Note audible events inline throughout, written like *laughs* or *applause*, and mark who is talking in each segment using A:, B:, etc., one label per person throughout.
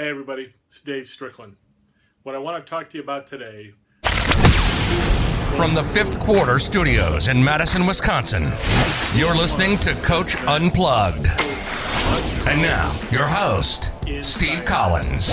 A: Hey everybody, it's Dave Strickland. What I want to talk to you about today.
B: From the fifth quarter studios in Madison, Wisconsin, you're listening to Coach Unplugged. And now, your host, Steve Collins.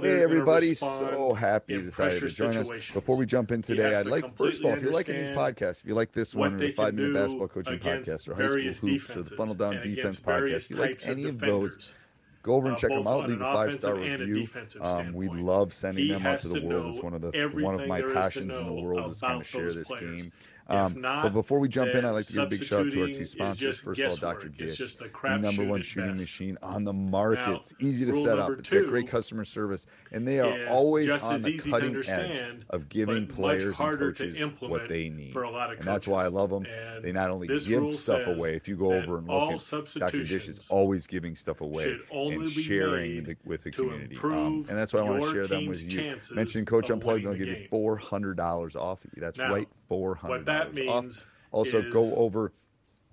A: they're
C: hey,
A: everybody's
C: so happy to join us. Before we jump in today, I'd
A: to
C: like first of all, if you're liking these podcasts, if you like this one, the five minute basketball coaching podcast, or high school hoops, or the funnel down defense podcast, if you like any of those go over and
A: uh,
C: check them out. Leave a five star review. Um, we love sending
A: he
C: them out to the world. It's one of the one of my passions in the world is kind of share this
A: players.
C: game um,
A: not,
C: but before we jump in, I'd like to give a big shout out to our two sponsors. First of all, Dr. Dish,
A: it's
C: the,
A: the,
C: number one shooting machine on the market.
A: Now,
C: it's easy to set up. It's got great customer service, and they are always on the cutting edge of giving players and coaches what they need. and that's why I love them.
A: And
C: they not only give stuff away. If you go over and look, at Dr. Dish is always giving stuff away and sharing the, with the community. Um, and that's why I want to share them with you. Mention Coach Unplugged, they'll give you four hundred dollars off. That's right, four hundred
A: that
C: means off. Also, go over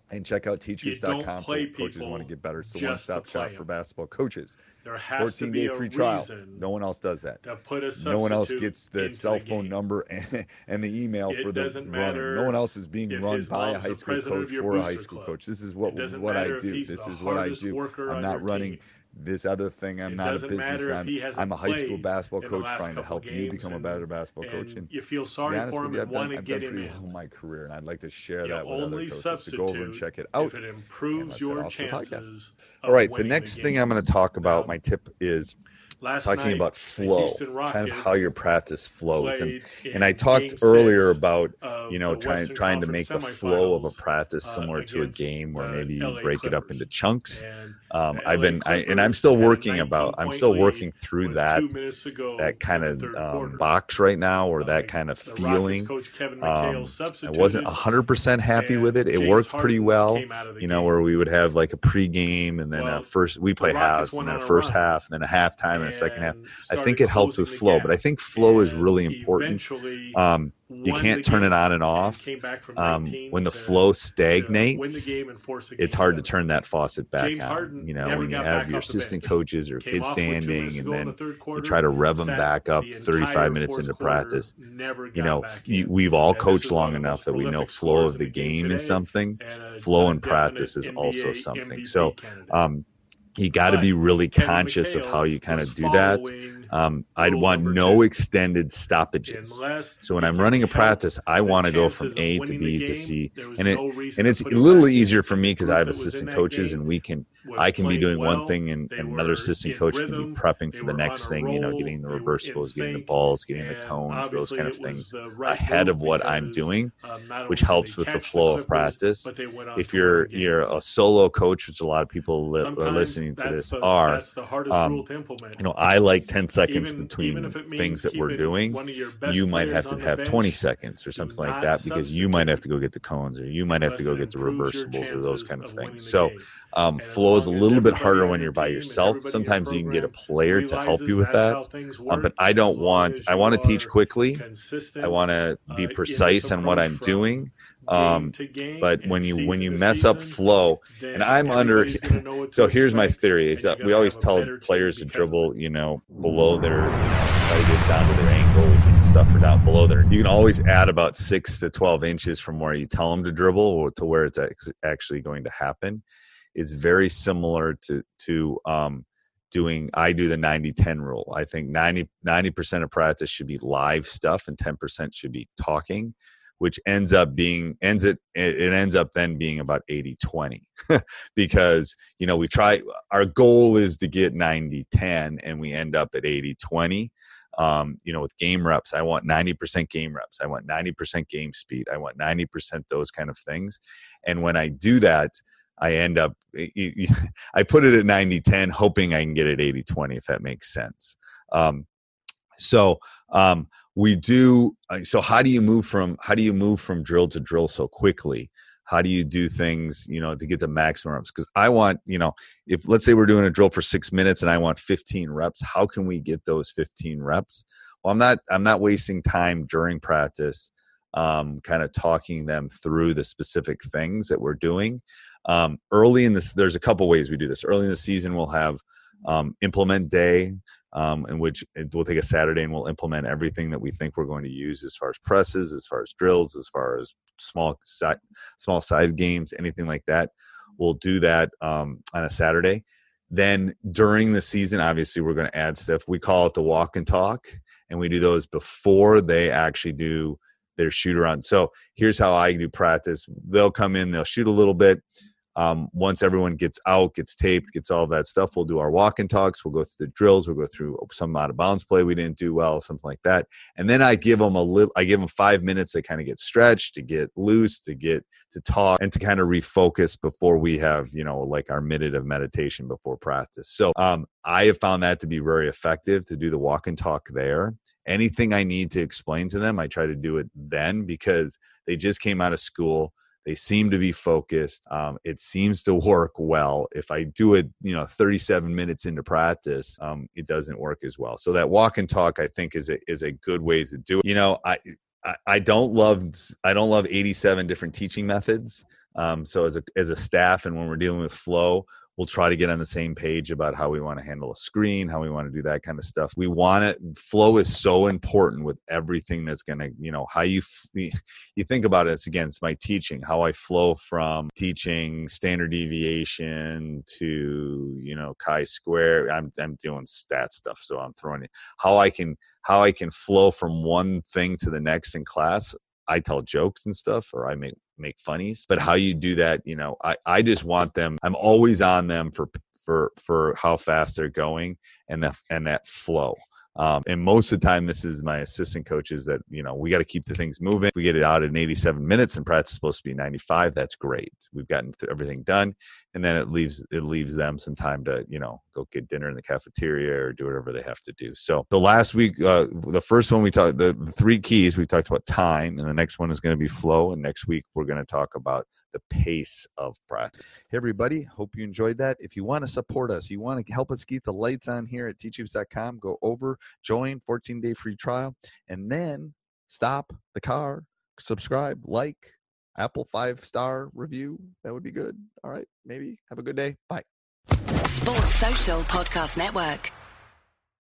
C: and check out teachhoops.com. Coaches want to get better.
A: So one
C: stop shop for basketball coaches.
A: There has
C: 14 to
A: be
C: day free trial. No one else does that.
A: To put a
C: no one else gets the cell phone number and, and the email
A: it
C: for the runner. No one else is being run by a high school coach for a high school
A: club.
C: coach. This is what what I do. This is what I do. I'm not running.
A: Team
C: this other thing. I'm
A: it
C: not a businessman. I'm a high school basketball coach trying to help you become
A: and, a
C: better basketball coach.
A: And you feel sorry for him and
C: I've
A: want done, to
C: I've
A: get him
C: well in. my career, and I'd like to share that with
A: only other
C: coaches. To go over and check it out.
A: If it improves your chances.
C: All right, the next the
A: thing
C: I'm going to talk about, my tip is –
A: Last
C: talking about flow, kind of how your practice flows, and and I talked earlier about you know trying trying to make the flow of a practice similar uh, to a game where maybe you
A: LA
C: break Clippers. it up into chunks. Um, I've been I, and I'm still working about I'm still working through that that kind of um, box right now or that kind of feeling. Um, I wasn't 100 percent happy with it. It
A: James
C: worked pretty well, you know, where we would have like a pregame and then a first we play halves and then a first half and then a halftime and the second half. I think it helps with flow, but I think flow is really important. Um, you can't turn it on and off. Um, when the flow stagnates, it's hard to turn that faucet back on. You know, when you have your assistant coaches or kids standing, and then you try to rev them back up 35 minutes into practice. You know, we've all coached long enough that we know flow of the
A: game
C: is something. Flow in practice is also something. So, you got to be really conscious of how you kind of do that. Um, I'd want no
A: 10.
C: extended stoppages. So when I'm running a practice, I want to go from A to B
A: game,
C: to C, and it
A: no
C: and it's a little easier for me because I have assistant coaches, and we can I can be doing
A: well, one
C: thing, and, and another assistant coach
A: rhythm, can
C: be prepping for the next thing. Roll, you know, getting the reversibles, getting the balls, getting the cones, those kind of things ahead of what I'm doing, which helps with the flow of practice. If you're you're a solo coach, which a lot of people are listening to this are, you know, I like ten seconds
A: even,
C: between
A: even
C: things that we're doing, you might have to have
A: bench,
C: 20 seconds or something like that because you might have to go get the cones or you might have to go get the reversibles or those kind of,
A: of
C: things. So, um, flow is a little bit harder when you're by yourself. Sometimes you can get a player to help you with that. Um, but I don't want, I want to teach quickly. I want to be precise on what I'm doing um,
A: game
C: but when you when you mess
A: season,
C: up
A: flow
C: and i'm under *laughs* so here's my theory is we always tell players to dribble you know below their sighted down to their ankles and stuff or down below there you can always add about six to 12 inches from where you tell them to dribble to where it's actually going to happen. It's very similar to to um, doing i do the 90-10 rule. I think 90 percent of practice should be live stuff and 10% should be talking which ends up being ends it it ends up then being about 80-20 *laughs* because you know we try our goal is to get 90-10 and we end up at 80-20 um, you know with game reps i want 90% game reps. I want 90% game speed. I want 90% those kind of things. And when i do that I end up, *laughs* I put it at 90 10, hoping I can get it 80 20, if that makes sense. Um, so, um, we do uh, so how do you move from how do you move from drill to drill so quickly? How do you do things you know to get the maximum reps? Because i want you know if let's say we're doing a drill for six minutes and i want 15 reps how can we get those 15 reps? Well i'm not i'm not wasting time during practice um, kind of talking them through the specific things that we're doing. Um, early in this, there's a couple ways we do this. Early in the season, we'll have um, implement day, um, in which we'll take a Saturday and we'll implement everything that we think we're going to use as far as presses, as far as drills, as far as small side, small side games, anything like that. We'll do that um, on a Saturday. Then during the season, obviously, we're going to add stuff. We call it the walk and talk, and we do those before they actually do their shoot around. So here's how I do practice. They'll come in, they'll shoot a little bit um, once everyone gets out, gets taped, gets all that stuff, we'll do our walk and talks. We'll go through the drills. We'll go through some out of bounds play we didn't do well, something like that. And then I give them a little. I give them five minutes to kind of get stretched, to get loose, to get to talk, and to kind of refocus before we have you know like our minute of meditation before practice. So um, I have found that to be very effective to do the walk and talk there. Anything I need to explain to them, I try to do it then because they just came out of school they seem to be focused. Um, it seems to work well. If I do it, you know, 37 minutes into practice, um, it doesn't work as well. So that walk and talk, I think, is a is a good way to do it. You know, I I, don't love I don't love 87 different teaching methods. Um, so as a as a staff, and when we're dealing with flow, we'll try to get on the same page about how we want to handle a screen, how we want to do that kind of stuff. We want it. Flow is so important with everything that's going to, you know, how you you think about it. It's again, it's my teaching, how I flow from teaching standard deviation to you know chi square. I'm I'm doing stat stuff, so I'm throwing it. How I can how I can flow from one thing to the next in class. I tell jokes and stuff, or I make make funnies. But how you do that, you know, I, I just want them. I'm always on them for for for how fast they're going and that and that flow. Um, and most of the time, this is my assistant coaches that, you know, we got to keep the things moving. We get it out in 87 minutes and practice is supposed to be 95. That's great. We've gotten everything done. And then it leaves, it leaves them some time to, you know, go get dinner in the cafeteria or do whatever they have to do. So the last week, uh, the first one we talked, the, the three keys, we talked about time and the next one is going to be flow. And next week, we're going to talk about the pace of practice. Hey, everybody. Hope you enjoyed that. If you want to support us, you want to help us keep the lights on here at teachhoops.com, go over, join 14 day free trial, and then stop the car, subscribe, like, Apple five star review. That would be good. All right. Maybe. Have a good day. Bye.
D: Sports Social Podcast Network.